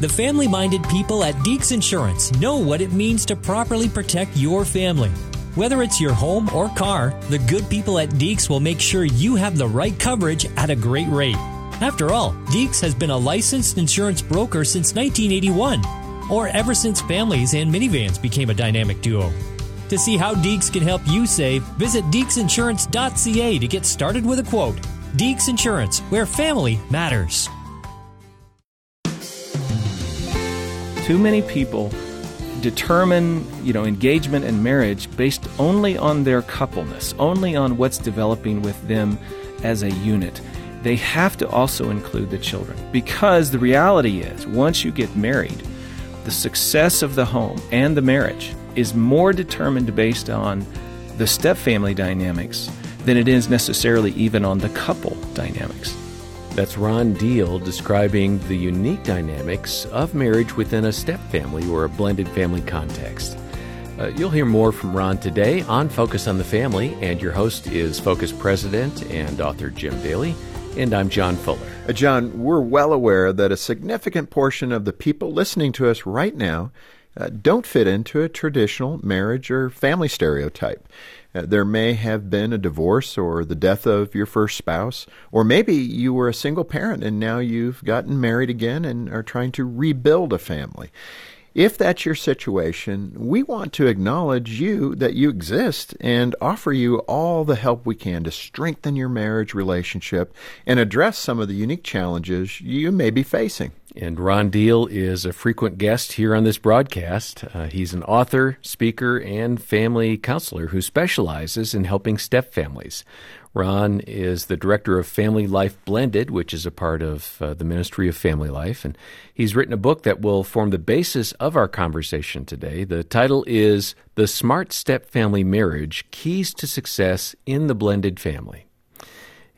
The family minded people at Deeks Insurance know what it means to properly protect your family. Whether it's your home or car, the good people at Deeks will make sure you have the right coverage at a great rate. After all, Deeks has been a licensed insurance broker since 1981, or ever since families and minivans became a dynamic duo. To see how Deeks can help you save, visit deeksinsurance.ca to get started with a quote. Deeks Insurance, where family matters. Too many people determine, you know, engagement and marriage based only on their coupleness, only on what's developing with them as a unit. They have to also include the children because the reality is once you get married, the success of the home and the marriage is more determined based on the stepfamily dynamics than it is necessarily even on the couple dynamics. That's Ron Deal describing the unique dynamics of marriage within a step family or a blended family context. Uh, you'll hear more from Ron today on Focus on the Family, and your host is Focus President and author Jim Daly, and I'm John Fuller. Uh, John, we're well aware that a significant portion of the people listening to us right now uh, don't fit into a traditional marriage or family stereotype. Uh, there may have been a divorce or the death of your first spouse, or maybe you were a single parent and now you've gotten married again and are trying to rebuild a family. If that's your situation, we want to acknowledge you that you exist and offer you all the help we can to strengthen your marriage relationship and address some of the unique challenges you may be facing. And Ron Deal is a frequent guest here on this broadcast. Uh, he's an author, speaker, and family counselor who specializes in helping step families. Ron is the director of Family Life Blended, which is a part of uh, the Ministry of Family Life. And he's written a book that will form the basis of our conversation today. The title is The Smart Step Family Marriage Keys to Success in the Blended Family.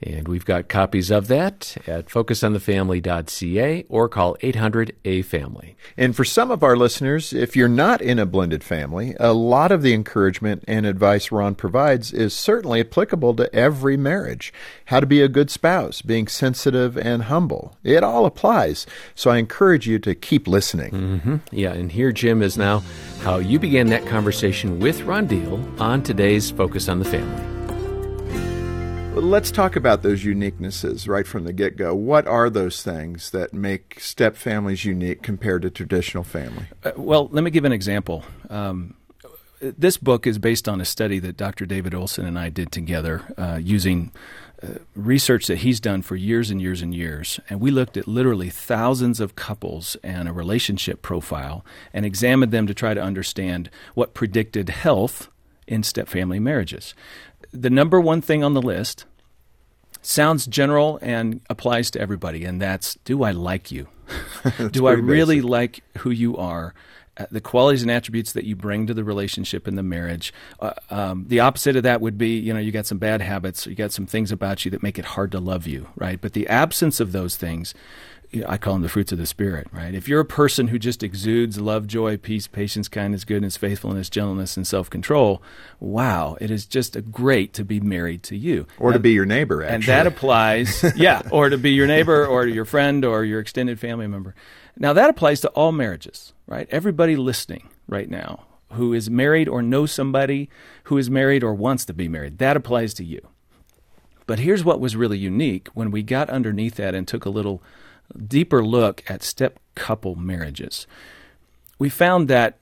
And we've got copies of that at focusonthefamily.ca or call 800 A Family. And for some of our listeners, if you're not in a blended family, a lot of the encouragement and advice Ron provides is certainly applicable to every marriage. How to be a good spouse, being sensitive and humble. It all applies. So I encourage you to keep listening. Mm-hmm. Yeah, and here, Jim, is now how you began that conversation with Ron Deal on today's Focus on the Family. Let's talk about those uniquenesses right from the get go. What are those things that make step families unique compared to traditional family? Uh, well, let me give an example. Um, this book is based on a study that Dr. David Olson and I did together uh, using uh, research that he's done for years and years and years. And we looked at literally thousands of couples and a relationship profile and examined them to try to understand what predicted health in step family marriages the number one thing on the list sounds general and applies to everybody, and that's do I like you? do I really basic. like who you are? Uh, the qualities and attributes that you bring to the relationship and the marriage. Uh, um, the opposite of that would be, you know, you got some bad habits, you got some things about you that make it hard to love you, right? But the absence of those things I call them the fruits of the Spirit, right? If you're a person who just exudes love, joy, peace, patience, kindness, goodness, faithfulness, gentleness, and self control, wow, it is just great to be married to you. Or to be your neighbor, actually. And that applies, yeah, or to be your neighbor or your friend or your extended family member. Now, that applies to all marriages, right? Everybody listening right now who is married or knows somebody who is married or wants to be married, that applies to you. But here's what was really unique when we got underneath that and took a little deeper look at step couple marriages, we found that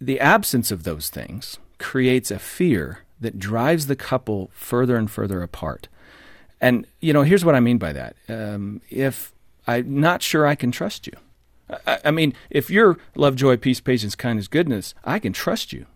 the absence of those things creates a fear that drives the couple further and further apart. And, you know, here's what I mean by that. Um, if I'm not sure I can trust you, I, I mean, if you're love, joy, peace, patience, kindness, goodness, I can trust you.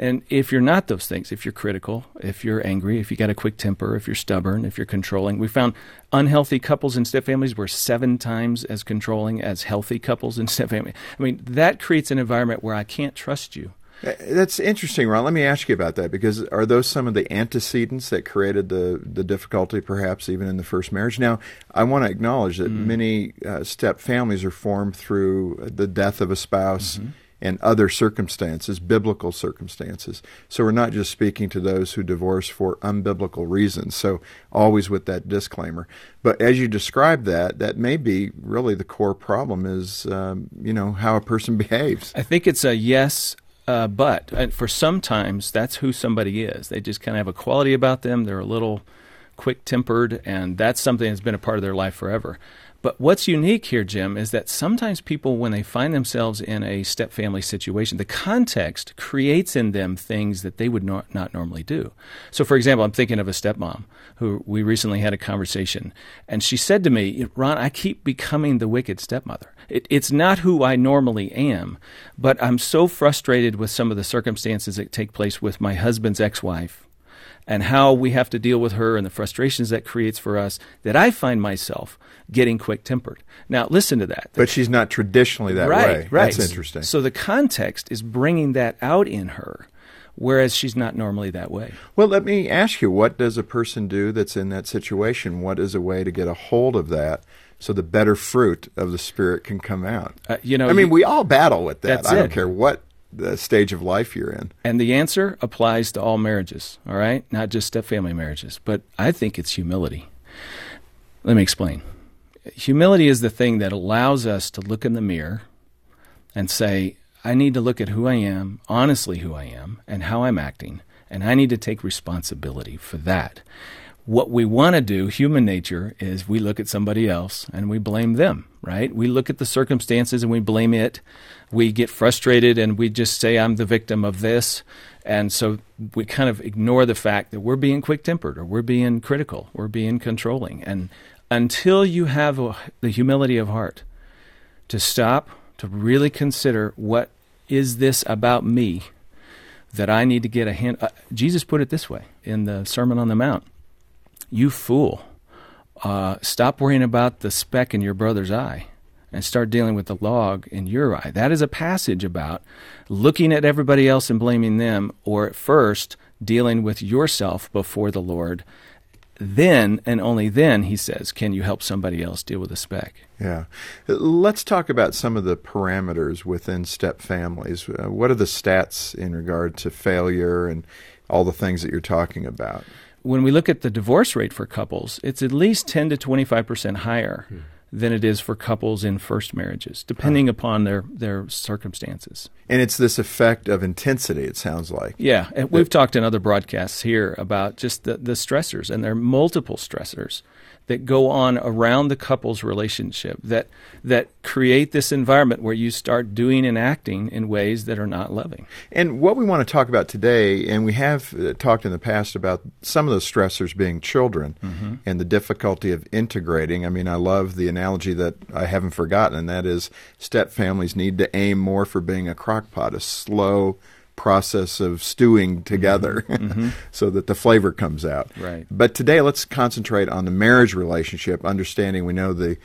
And if you're not those things, if you're critical, if you're angry, if you got a quick temper, if you're stubborn, if you're controlling, we found unhealthy couples in step families were seven times as controlling as healthy couples in step families. I mean, that creates an environment where I can't trust you. Uh, that's interesting, Ron. Let me ask you about that because are those some of the antecedents that created the, the difficulty, perhaps even in the first marriage? Now, I want to acknowledge that mm. many uh, step families are formed through the death of a spouse. Mm-hmm and other circumstances, biblical circumstances. So we're not just speaking to those who divorce for unbiblical reasons. So always with that disclaimer. But as you describe that, that may be really the core problem is, um, you know, how a person behaves. I think it's a yes, uh, but uh, for sometimes that's who somebody is. They just kind of have a quality about them. They're a little quick tempered, and that's something that's been a part of their life forever. But what's unique here, Jim, is that sometimes people, when they find themselves in a step family situation, the context creates in them things that they would not, not normally do. So, for example, I'm thinking of a stepmom who we recently had a conversation, and she said to me, Ron, I keep becoming the wicked stepmother. It, it's not who I normally am, but I'm so frustrated with some of the circumstances that take place with my husband's ex wife and how we have to deal with her and the frustrations that creates for us that I find myself getting quick tempered. Now, listen to that. But she's not traditionally that right, way. Right. That's interesting. So the context is bringing that out in her, whereas she's not normally that way. Well, let me ask you what does a person do that's in that situation? What is a way to get a hold of that? So the better fruit of the spirit can come out. Uh, you know, I mean, you, we all battle with that. I don't care what the stage of life you're in. And the answer applies to all marriages, all right? Not just step family marriages, but I think it's humility. Let me explain. Humility is the thing that allows us to look in the mirror and say, I need to look at who I am, honestly who I am, and how I'm acting, and I need to take responsibility for that. What we want to do, human nature, is we look at somebody else and we blame them, right? We look at the circumstances and we blame it. We get frustrated and we just say, I'm the victim of this. And so we kind of ignore the fact that we're being quick tempered or we're being critical, we're being controlling. And until you have a, the humility of heart to stop, to really consider what is this about me that I need to get a hand. Uh, Jesus put it this way in the Sermon on the Mount You fool, uh, stop worrying about the speck in your brother's eye and start dealing with the log in your eye. That is a passage about looking at everybody else and blaming them, or at first dealing with yourself before the Lord then and only then, he says, can you help somebody else deal with a speck. Yeah. Let's talk about some of the parameters within step families. Uh, what are the stats in regard to failure and all the things that you're talking about? When we look at the divorce rate for couples, it's at least 10 to 25% higher. Hmm than it is for couples in first marriages, depending huh. upon their, their circumstances. And it's this effect of intensity, it sounds like. Yeah. And we've talked in other broadcasts here about just the, the stressors, and there are multiple stressors that go on around the couple's relationship that that create this environment where you start doing and acting in ways that are not loving. And what we want to talk about today, and we have uh, talked in the past about some of the stressors being children mm-hmm. and the difficulty of integrating. I mean, I love the analogy that I haven't forgotten, and that is step families need to aim more for being a crock pot, a slow process of stewing together mm-hmm. so that the flavor comes out. Right. But today let's concentrate on the marriage relationship, understanding we know the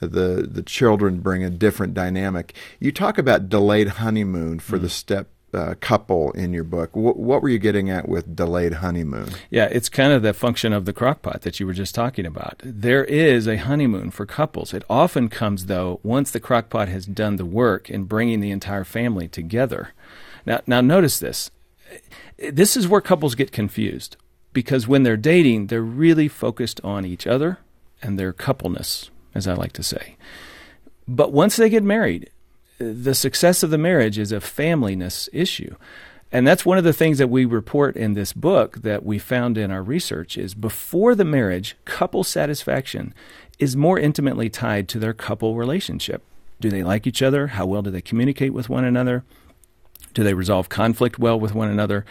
the the children bring a different dynamic. You talk about delayed honeymoon for mm-hmm. the step uh, couple in your book. W- what were you getting at with delayed honeymoon? Yeah, it's kind of the function of the crockpot that you were just talking about. There is a honeymoon for couples. It often comes, though, once the crockpot has done the work in bringing the entire family together. Now, now notice this. This is where couples get confused because when they're dating, they're really focused on each other and their coupleness, as I like to say. But once they get married, the success of the marriage is a familyness issue. And that's one of the things that we report in this book that we found in our research is before the marriage, couple satisfaction is more intimately tied to their couple relationship. Do they like each other? How well do they communicate with one another? Do they resolve conflict well with one another?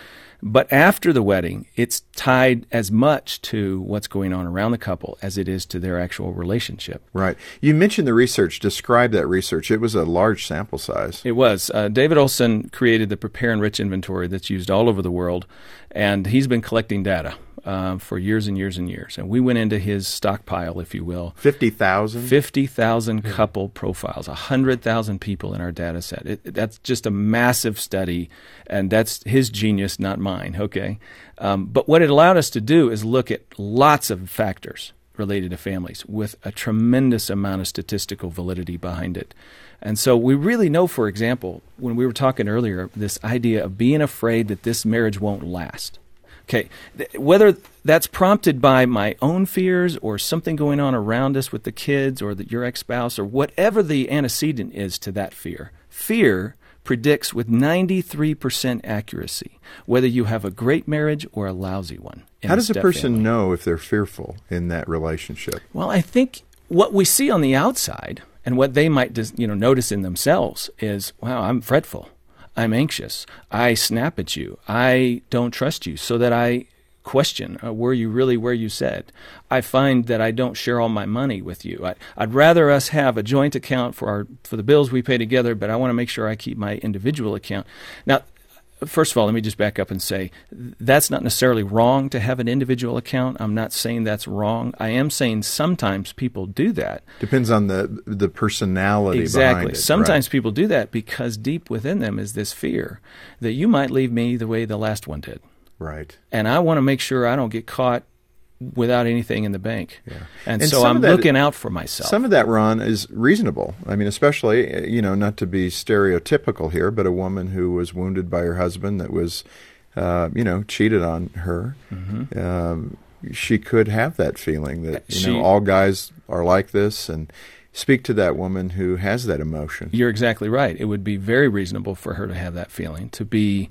But after the wedding, it's tied as much to what's going on around the couple as it is to their actual relationship. Right. You mentioned the research. Describe that research. It was a large sample size. It was. Uh, David Olson created the Prepare Enrich inventory that's used all over the world, and he's been collecting data uh, for years and years and years. And we went into his stockpile, if you will. 50,000? 50,000 couple profiles, 100,000 people in our data set. It, that's just a massive study, and that's his genius, not mine, okay? Um, but what it allowed us to do is look at lots of factors related to families with a tremendous amount of statistical validity behind it. And so we really know, for example, when we were talking earlier, this idea of being afraid that this marriage won't last. Okay, whether that's prompted by my own fears or something going on around us with the kids or the, your ex spouse or whatever the antecedent is to that fear, fear predicts with 93% accuracy whether you have a great marriage or a lousy one. How does a person family. know if they're fearful in that relationship? Well, I think what we see on the outside and what they might you know notice in themselves is, wow, I'm fretful. I'm anxious. I snap at you. I don't trust you so that I question uh, were you really where you said i find that i don't share all my money with you I, would rather us have a joint account for our for the bills we pay together but i want to make sure i keep my individual account now first of all, let me just back up and say that's not necessarily wrong to have an individual account. I'm not saying that's wrong. I am saying sometimes people do that. Depends on the the personality. Exactly. It, sometimes right. people do that because deep within them is this fear that you might leave me the way the last one did. Right. And I want to make sure I don't get caught without anything in the bank. Yeah. And, and so I'm that, looking out for myself. Some of that, Ron, is reasonable. I mean, especially, you know, not to be stereotypical here, but a woman who was wounded by her husband that was, uh, you know, cheated on her. Mm-hmm. Um, she could have that feeling that, you she, know, all guys are like this and speak to that woman who has that emotion. You're exactly right. It would be very reasonable for her to have that feeling, to be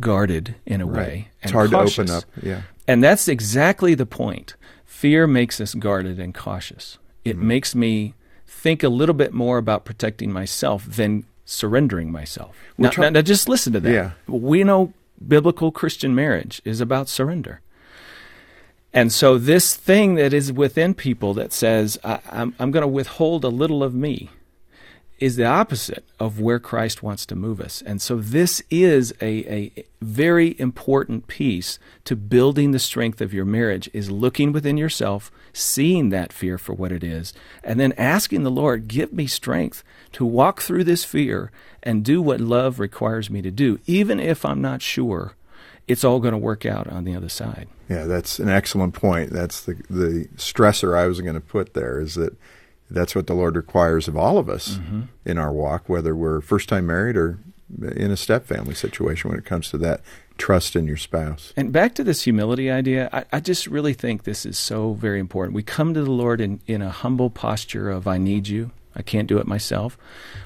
guarded in a right. way. It's hard cautious. to open up. Yeah. And that's exactly the point. Fear makes us guarded and cautious. It mm makes me think a little bit more about protecting myself than surrendering myself. Now, tra- now, now, just listen to that. Yeah. We know biblical Christian marriage is about surrender. And so, this thing that is within people that says, I, I'm, I'm going to withhold a little of me is the opposite of where Christ wants to move us. And so this is a, a very important piece to building the strength of your marriage is looking within yourself, seeing that fear for what it is, and then asking the Lord, give me strength to walk through this fear and do what love requires me to do, even if I'm not sure it's all going to work out on the other side. Yeah, that's an excellent point. That's the the stressor I was going to put there is that that's what the Lord requires of all of us mm-hmm. in our walk, whether we're first time married or in a step family situation when it comes to that trust in your spouse. And back to this humility idea, I, I, just really think this is so very important. We come to the Lord in, in a humble posture of, I need you. I can't do it myself.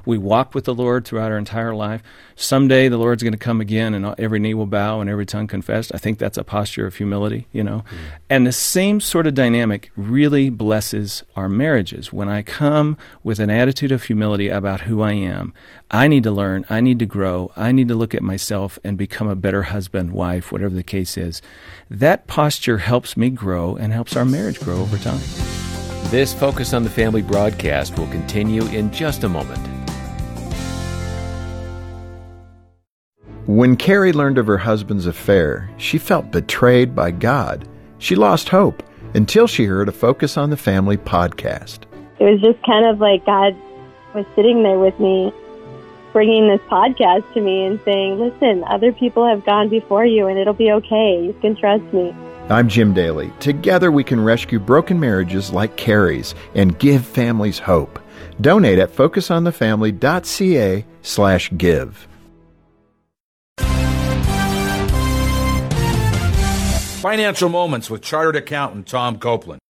We walk with the Lord throughout our entire life. Someday the Lord's going to come again and every knee will bow and every tongue confess. I think that's a posture of humility, you know. Mm. And the same sort of dynamic really blesses our marriages. When I come with an attitude of humility about who I am, I need to learn, I need to grow, I need to look at myself and become a better husband, wife, whatever the case is. That posture helps me grow and helps our marriage grow over time. This Focus on the Family broadcast will continue in just a moment. When Carrie learned of her husband's affair, she felt betrayed by God. She lost hope until she heard a Focus on the Family podcast. It was just kind of like God was sitting there with me, bringing this podcast to me and saying, Listen, other people have gone before you and it'll be okay. You can trust me. I'm Jim Daly. Together we can rescue broken marriages like Carrie's and give families hope. Donate at focusonthefamily.ca slash give. Financial Moments with Chartered Accountant Tom Copeland.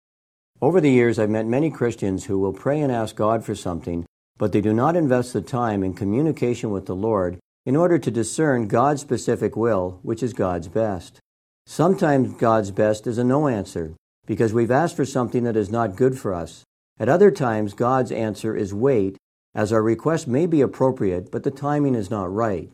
Over the years, I've met many Christians who will pray and ask God for something, but they do not invest the time in communication with the Lord in order to discern God's specific will, which is God's best. Sometimes God's best is a no answer because we've asked for something that is not good for us. At other times, God's answer is wait, as our request may be appropriate, but the timing is not right.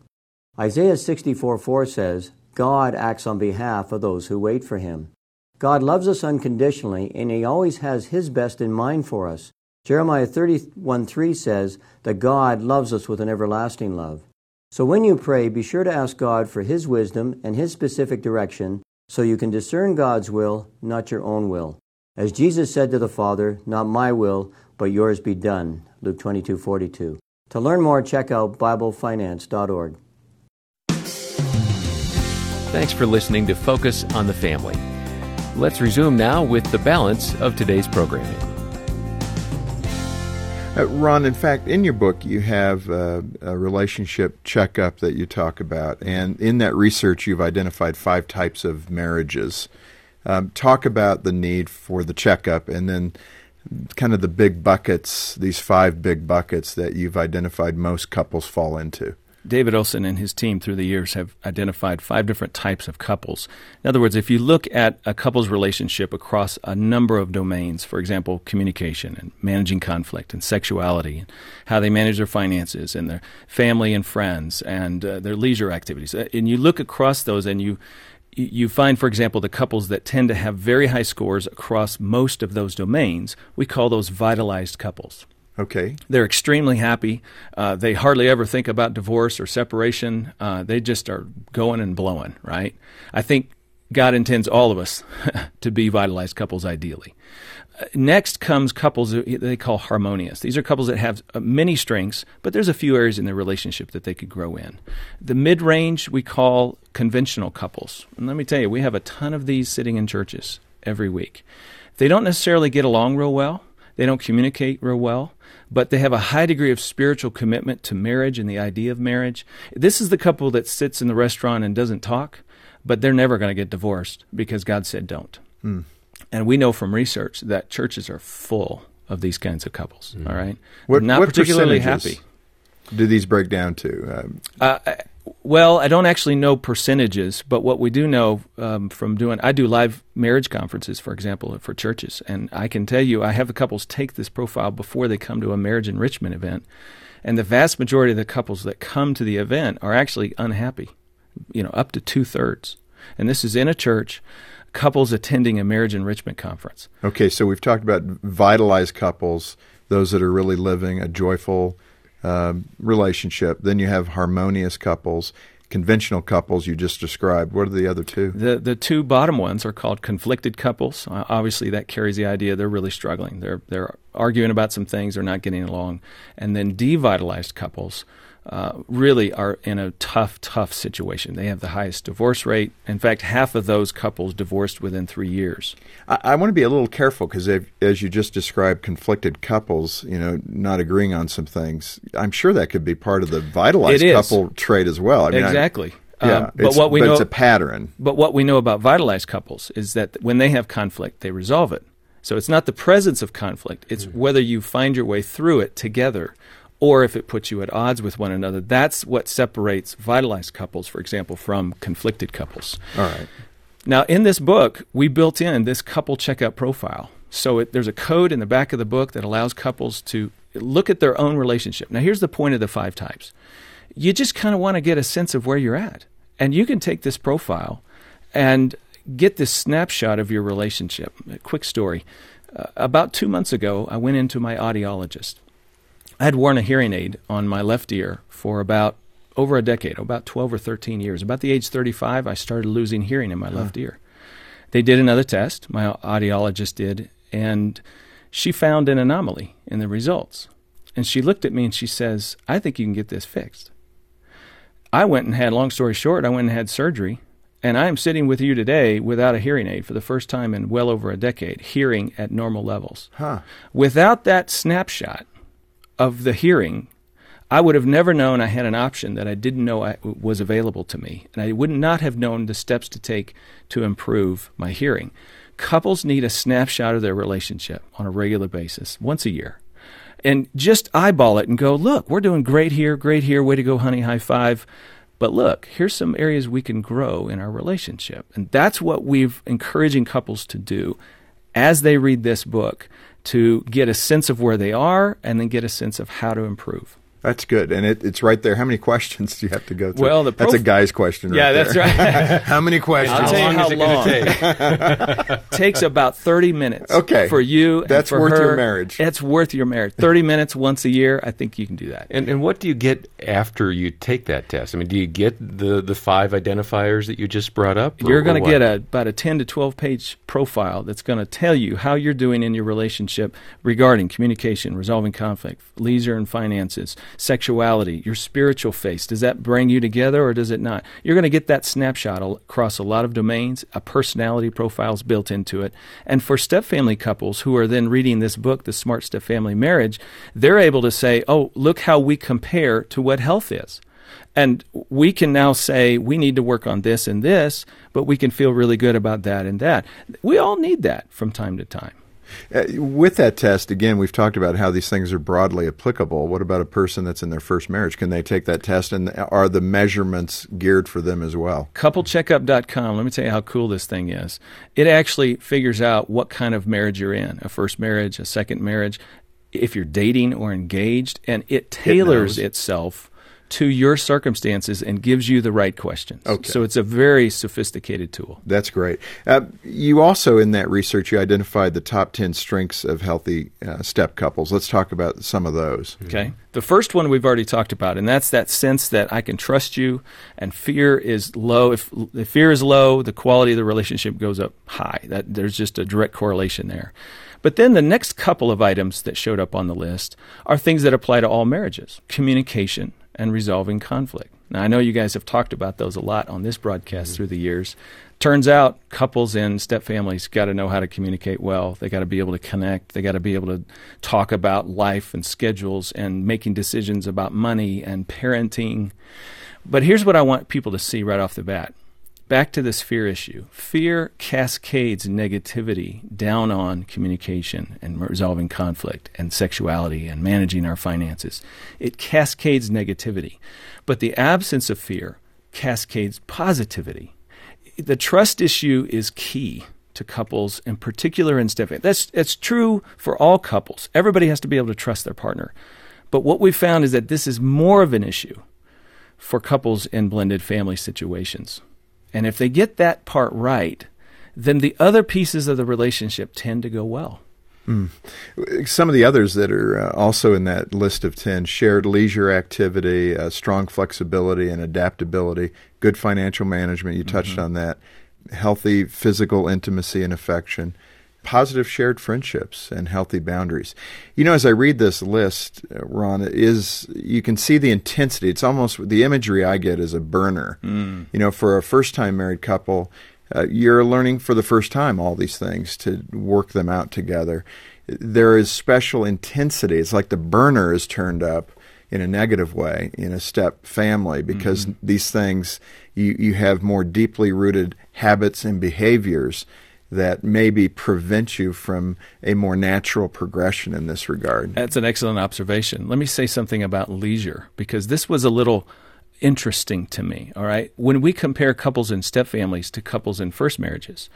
Isaiah 64 4 says, God acts on behalf of those who wait for him. God loves us unconditionally, and he always has his best in mind for us. Jeremiah 31 3 says that God loves us with an everlasting love. So when you pray, be sure to ask God for His wisdom and His specific direction so you can discern God's will, not your own will. As Jesus said to the Father, Not my will, but yours be done. Luke 22 42. To learn more, check out BibleFinance.org. Thanks for listening to Focus on the Family. Let's resume now with the balance of today's programming. Uh, Ron, in fact, in your book, you have uh, a relationship checkup that you talk about. And in that research, you've identified five types of marriages. Um, talk about the need for the checkup and then kind of the big buckets, these five big buckets that you've identified most couples fall into. David Olson and his team through the years have identified five different types of couples. In other words, if you look at a couple's relationship across a number of domains, for example, communication and managing conflict and sexuality, and how they manage their finances and their family and friends and uh, their leisure activities, uh, and you look across those and you you find, for example, the couples that tend to have very high scores across most of those domains, we call those vitalized couples. Okay. They're extremely happy. Uh, they hardly ever think about divorce or separation. Uh, they just are going and blowing, right? I think God intends all of us to be vitalized couples ideally. Uh, next comes couples they call harmonious. These are couples that have uh, many strengths, but there's a few areas in their relationship that they could grow in. The mid range we call conventional couples. And let me tell you, we have a ton of these sitting in churches every week. They don't necessarily get along real well, they don't communicate real well, but they have a high degree of spiritual commitment to marriage and the idea of marriage. This is the couple that sits in the restaurant and doesn't talk, but they're never going to get divorced because God said don't. Mm. And we know from research that churches are full of these kinds of couples. Mm. All right, what, not what particularly happy. Do these break down to? Um, uh, well, I don't actually know percentages, but what we do know um, from doing, I do live marriage conferences, for example, for churches, and I can tell you, I have the couples take this profile before they come to a marriage enrichment event, and the vast majority of the couples that come to the event are actually unhappy, you know, up to two thirds, and this is in a church. Couples attending a marriage enrichment conference. Okay, so we've talked about vitalized couples, those that are really living a joyful, um, relationship. Then you have harmonious couples, conventional couples you just described. What are the other two? The the two bottom ones are called conflicted couples. Uh, obviously, that carries the idea they're really struggling. They're they're arguing about some things. They're not getting along. And then devitalized couples uh, really are in a tough, tough situation. They have the highest divorce rate. In fact, half of those couples divorced within three years. I, I want to be a little careful because, as you just described, conflicted couples, you know, not agreeing on some things. I'm sure that could be part of the vitalized couple trait as well. I mean, exactly. I, yeah, um, but what we but know, it's a pattern. But what we know about vitalized couples is that when they have conflict, they resolve it. So it's not the presence of conflict; it's mm-hmm. whether you find your way through it together or if it puts you at odds with one another. That's what separates vitalized couples, for example, from conflicted couples. All right. Now, in this book, we built in this couple checkup profile. So it, there's a code in the back of the book that allows couples to look at their own relationship. Now, here's the point of the five types. You just kind of want to get a sense of where you're at. And you can take this profile and get this snapshot of your relationship. A quick story. Uh, about two months ago, I went into my audiologist. I had worn a hearing aid on my left ear for about over a decade, about 12 or 13 years. About the age 35, I started losing hearing in my huh. left ear. They did another test, my audiologist did, and she found an anomaly in the results. And she looked at me and she says, I think you can get this fixed. I went and had, long story short, I went and had surgery. And I am sitting with you today without a hearing aid for the first time in well over a decade, hearing at normal levels. Huh. Without that snapshot, of the hearing, I would have never known I had an option that I didn't know I, was available to me, and I would not have known the steps to take to improve my hearing. Couples need a snapshot of their relationship on a regular basis, once a year, and just eyeball it and go, look, we're doing great here, great here, way to go, honey, high five. But look, here's some areas we can grow in our relationship. And that's what we've encouraging couples to do as they read this book to get a sense of where they are and then get a sense of how to improve. That's good, and it, it's right there. How many questions do you have to go through? Well, the prof- that's a guy's question. Right yeah, that's right. how many questions? I'll tell you how, long. It take? takes about thirty minutes. Okay, for you. That's for worth her. your marriage. It's worth your marriage. Thirty minutes once a year. I think you can do that. And, and what do you get after you take that test? I mean, do you get the the five identifiers that you just brought up? Or, you're going to get a, about a ten to twelve page profile that's going to tell you how you're doing in your relationship regarding communication, resolving conflict, leisure and finances, sexuality, your spiritual face. Does that bring you together or does it not? You're going to get that snapshot across a lot of domains. A personality profile is built into it. And for step family couples who are then reading this book, The Smart Step Family Marriage, they're able to say, oh, look how we compare to what health is. And we can now say we need to work on this and this, but we can feel really good about that and that. We all need that from time to time. Uh, with that test, again, we've talked about how these things are broadly applicable. What about a person that's in their first marriage? Can they take that test, and are the measurements geared for them as well? CoupleCheckup.com. Let me tell you how cool this thing is. It actually figures out what kind of marriage you're in a first marriage, a second marriage, if you're dating or engaged, and it tailors it itself to your circumstances and gives you the right questions. Okay. So it's a very sophisticated tool. That's great. Uh, you also, in that research, you identified the top 10 strengths of healthy uh, step couples. Let's talk about some of those. Okay. The first one we've already talked about, and that's that sense that I can trust you and fear is low. If, if fear is low, the quality of the relationship goes up high. That, there's just a direct correlation there. But then the next couple of items that showed up on the list are things that apply to all marriages communication, and resolving conflict. Now, I know you guys have talked about those a lot on this broadcast mm-hmm. through the years. Turns out couples and step families got to know how to communicate well. They got to be able to connect. They got to be able to talk about life and schedules and making decisions about money and parenting. But here's what I want people to see right off the bat back to this fear issue. Fear cascades negativity down on communication and resolving conflict and sexuality and managing our finances. It cascades negativity. But the absence of fear cascades positivity. The trust issue is key to couples, in particular in step. That's it's true for all couples. Everybody has to be able to trust their partner. But what we've found is that this is more of an issue for couples in blended family situations. And if they get that part right, then the other pieces of the relationship tend to go well. Mm. Some of the others that are uh, also in that list of 10 shared leisure activity, uh, strong flexibility and adaptability, good financial management, you touched mm-hmm. on that, healthy physical intimacy and affection, positive shared friendships and healthy boundaries. You know, as I read this list, uh, Ron, is you can see the intensity. It's almost the imagery I get is a burner. Mm. You know, for a first-time married couple, uh, you're learning for the first time all these things to work them out together. There is special intensity. It's like the burner is turned up in a negative way in a step family because mm-hmm. these things you, you have more deeply rooted habits and behaviors that maybe prevent you from a more natural progression in this regard. That's an excellent observation. Let me say something about leisure because this was a little interesting to me. All right. When we compare couples in step families to couples in first marriages,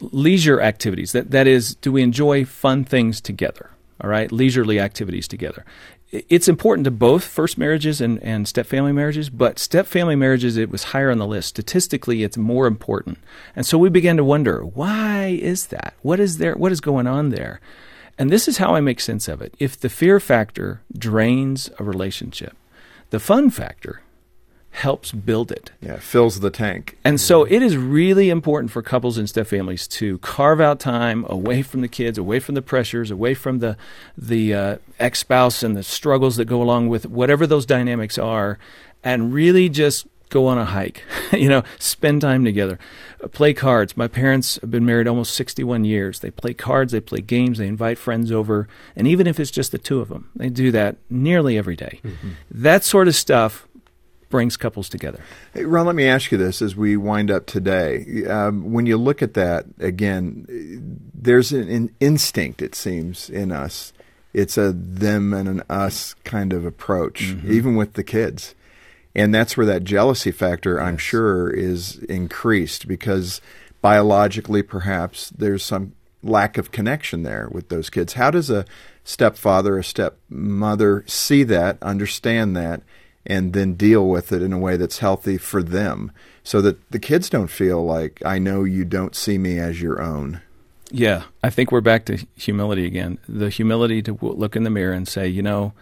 leisure activities, that, that is, do we enjoy fun things together? All right. Leisurely activities together it's important to both first marriages and, and step family marriages, but step family marriages, it was higher on the list. Statistically, it's more important. And so we began to wonder, why is that? What is there? What is going on there? And this is how I make sense of it. If the fear factor drains a relationship, the fun factor helps build it. Yeah, fills the tank. And so it is really important for couples and step families to carve out time away from the kids, away from the pressures, away from the the uh, ex spouse and the struggles that go along with whatever those dynamics are, and really just go on a hike. you know, spend time together, uh, play cards. My parents have been married almost 61 years. They play cards, they play games, they invite friends over, and even if it's just the two of them, they do that nearly every day. Mm-hmm. That sort of stuff brings couples together. Hey, Ron, let me ask you this as we wind up today. Um, when you look at that, again, there's an, an, instinct, it seems, in us. It's a them and an us kind of approach, mm-hmm. even with the kids. And that's where that jealousy factor, yes. I'm sure, is increased because biologically, perhaps, there's some lack of connection there with those kids. How does a stepfather, a stepmother see that, understand that, and then deal with it in a way that's healthy for them so that the kids don't feel like I know you don't see me as your own. Yeah, I think we're back to humility again. The humility to look in the mirror and say, you know,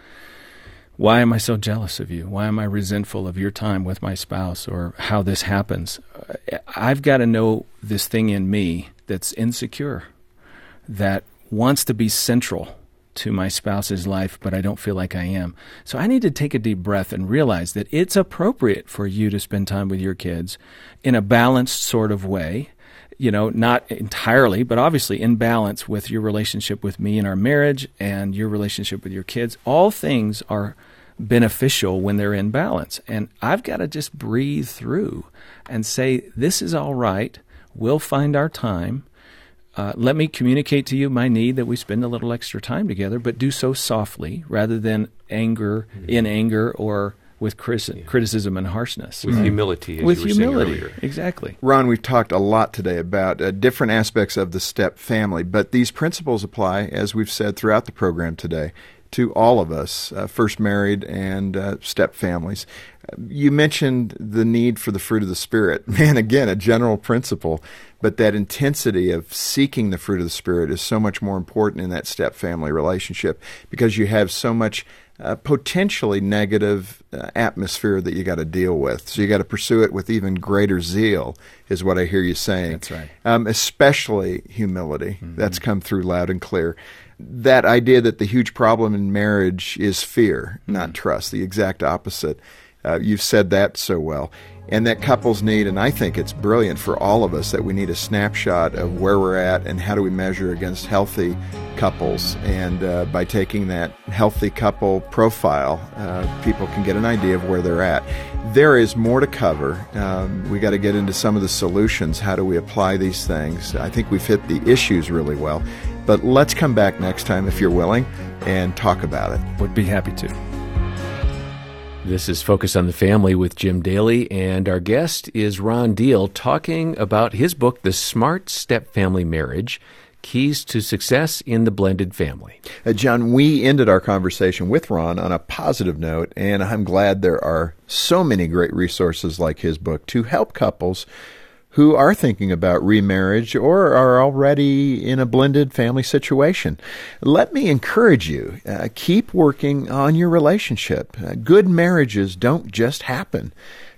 why am I so jealous of you? Why am I resentful of your time with my spouse or how this happens? Uh, I've got to know this thing in me that's insecure, that wants to be central to my spouse's life, but I don't feel like I am. So I need to take a deep breath and realize that it's appropriate for you to spend time with your kids in a balanced sort of way. You know, not entirely, but obviously in balance with your relationship with me and our marriage and your relationship with your kids. All things are beneficial when they're in balance. And I've got to just breathe through and say, this is all right. We'll find our time uh, let me communicate to you my need that we spend a little extra time together, but do so softly rather than anger, mm-hmm. in anger, or with criti- criticism and harshness. With humility, with humility, exactly. Ron, we've talked a lot today about uh, different aspects of the step family, but these principles apply, as we've said throughout the program today, to all of us, uh, first married and uh, step families. You mentioned the need for the fruit of the Spirit. Man, again, a general principle, but that intensity of seeking the fruit of the Spirit is so much more important in that step family relationship because you have so much uh, potentially negative uh, atmosphere that you got to deal with. So you got to pursue it with even greater zeal, is what I hear you saying. That's right. Um, especially humility. Mm-hmm. That's come through loud and clear that idea that the huge problem in marriage is fear, mm-hmm. not trust, the exact opposite. Uh, you've said that so well. And that couples need, and I think it's brilliant for all of us that we need a snapshot of where we're at and how do we measure against healthy couples. And uh, by taking that healthy couple profile, uh, people can get an idea of where they're at. There is more to cover. Um, we got to get into some of the solutions. How do we apply these things? I think we've hit the issues really well. But let's come back next time if you're willing and talk about it. Would be happy to. This is Focus on the Family with Jim Daly, and our guest is Ron Deal talking about his book, The Smart Step Family Marriage Keys to Success in the Blended Family. Uh, John, we ended our conversation with Ron on a positive note, and I'm glad there are so many great resources like his book to help couples who are thinking about remarriage or are already in a blended family situation. Let me encourage you uh, keep working on your relationship. Uh, good marriages don't just happen.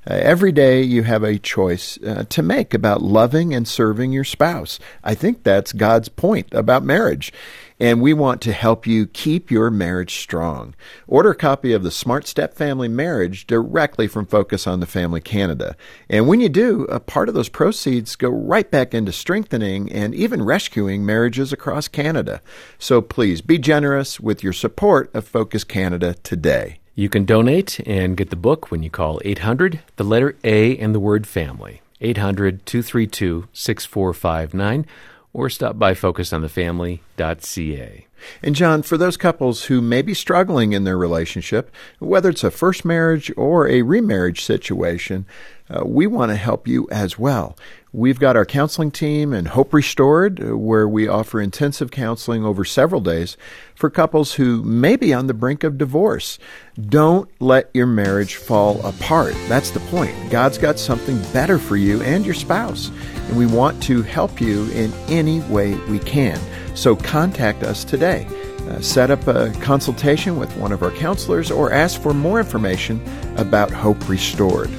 Uh, every day you have a choice uh, to make about loving and serving your spouse. I think that's God's point about marriage and we want to help you keep your marriage strong. Order a copy of the Smart Step Family Marriage directly from Focus on the Family Canada. And when you do, a part of those proceeds go right back into strengthening and even rescuing marriages across Canada. So please be generous with your support of Focus Canada today. You can donate and get the book when you call 800, the letter A, and the word family. 800 232 6459 or stop by focusonthefamily.ca. And John, for those couples who may be struggling in their relationship, whether it's a first marriage or a remarriage situation, uh, we want to help you as well. We've got our counseling team and Hope Restored, uh, where we offer intensive counseling over several days for couples who may be on the brink of divorce. Don't let your marriage fall apart. That's the point. God's got something better for you and your spouse, and we want to help you in any way we can. So contact us today. Uh, set up a consultation with one of our counselors or ask for more information about Hope Restored.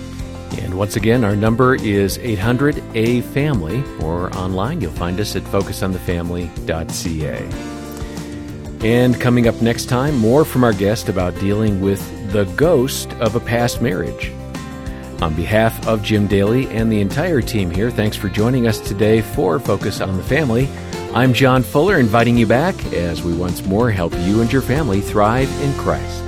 And once again, our number is 800 A Family, or online you'll find us at focusonthefamily.ca. And coming up next time, more from our guest about dealing with the ghost of a past marriage. On behalf of Jim Daly and the entire team here, thanks for joining us today for Focus on the Family. I'm John Fuller, inviting you back as we once more help you and your family thrive in Christ.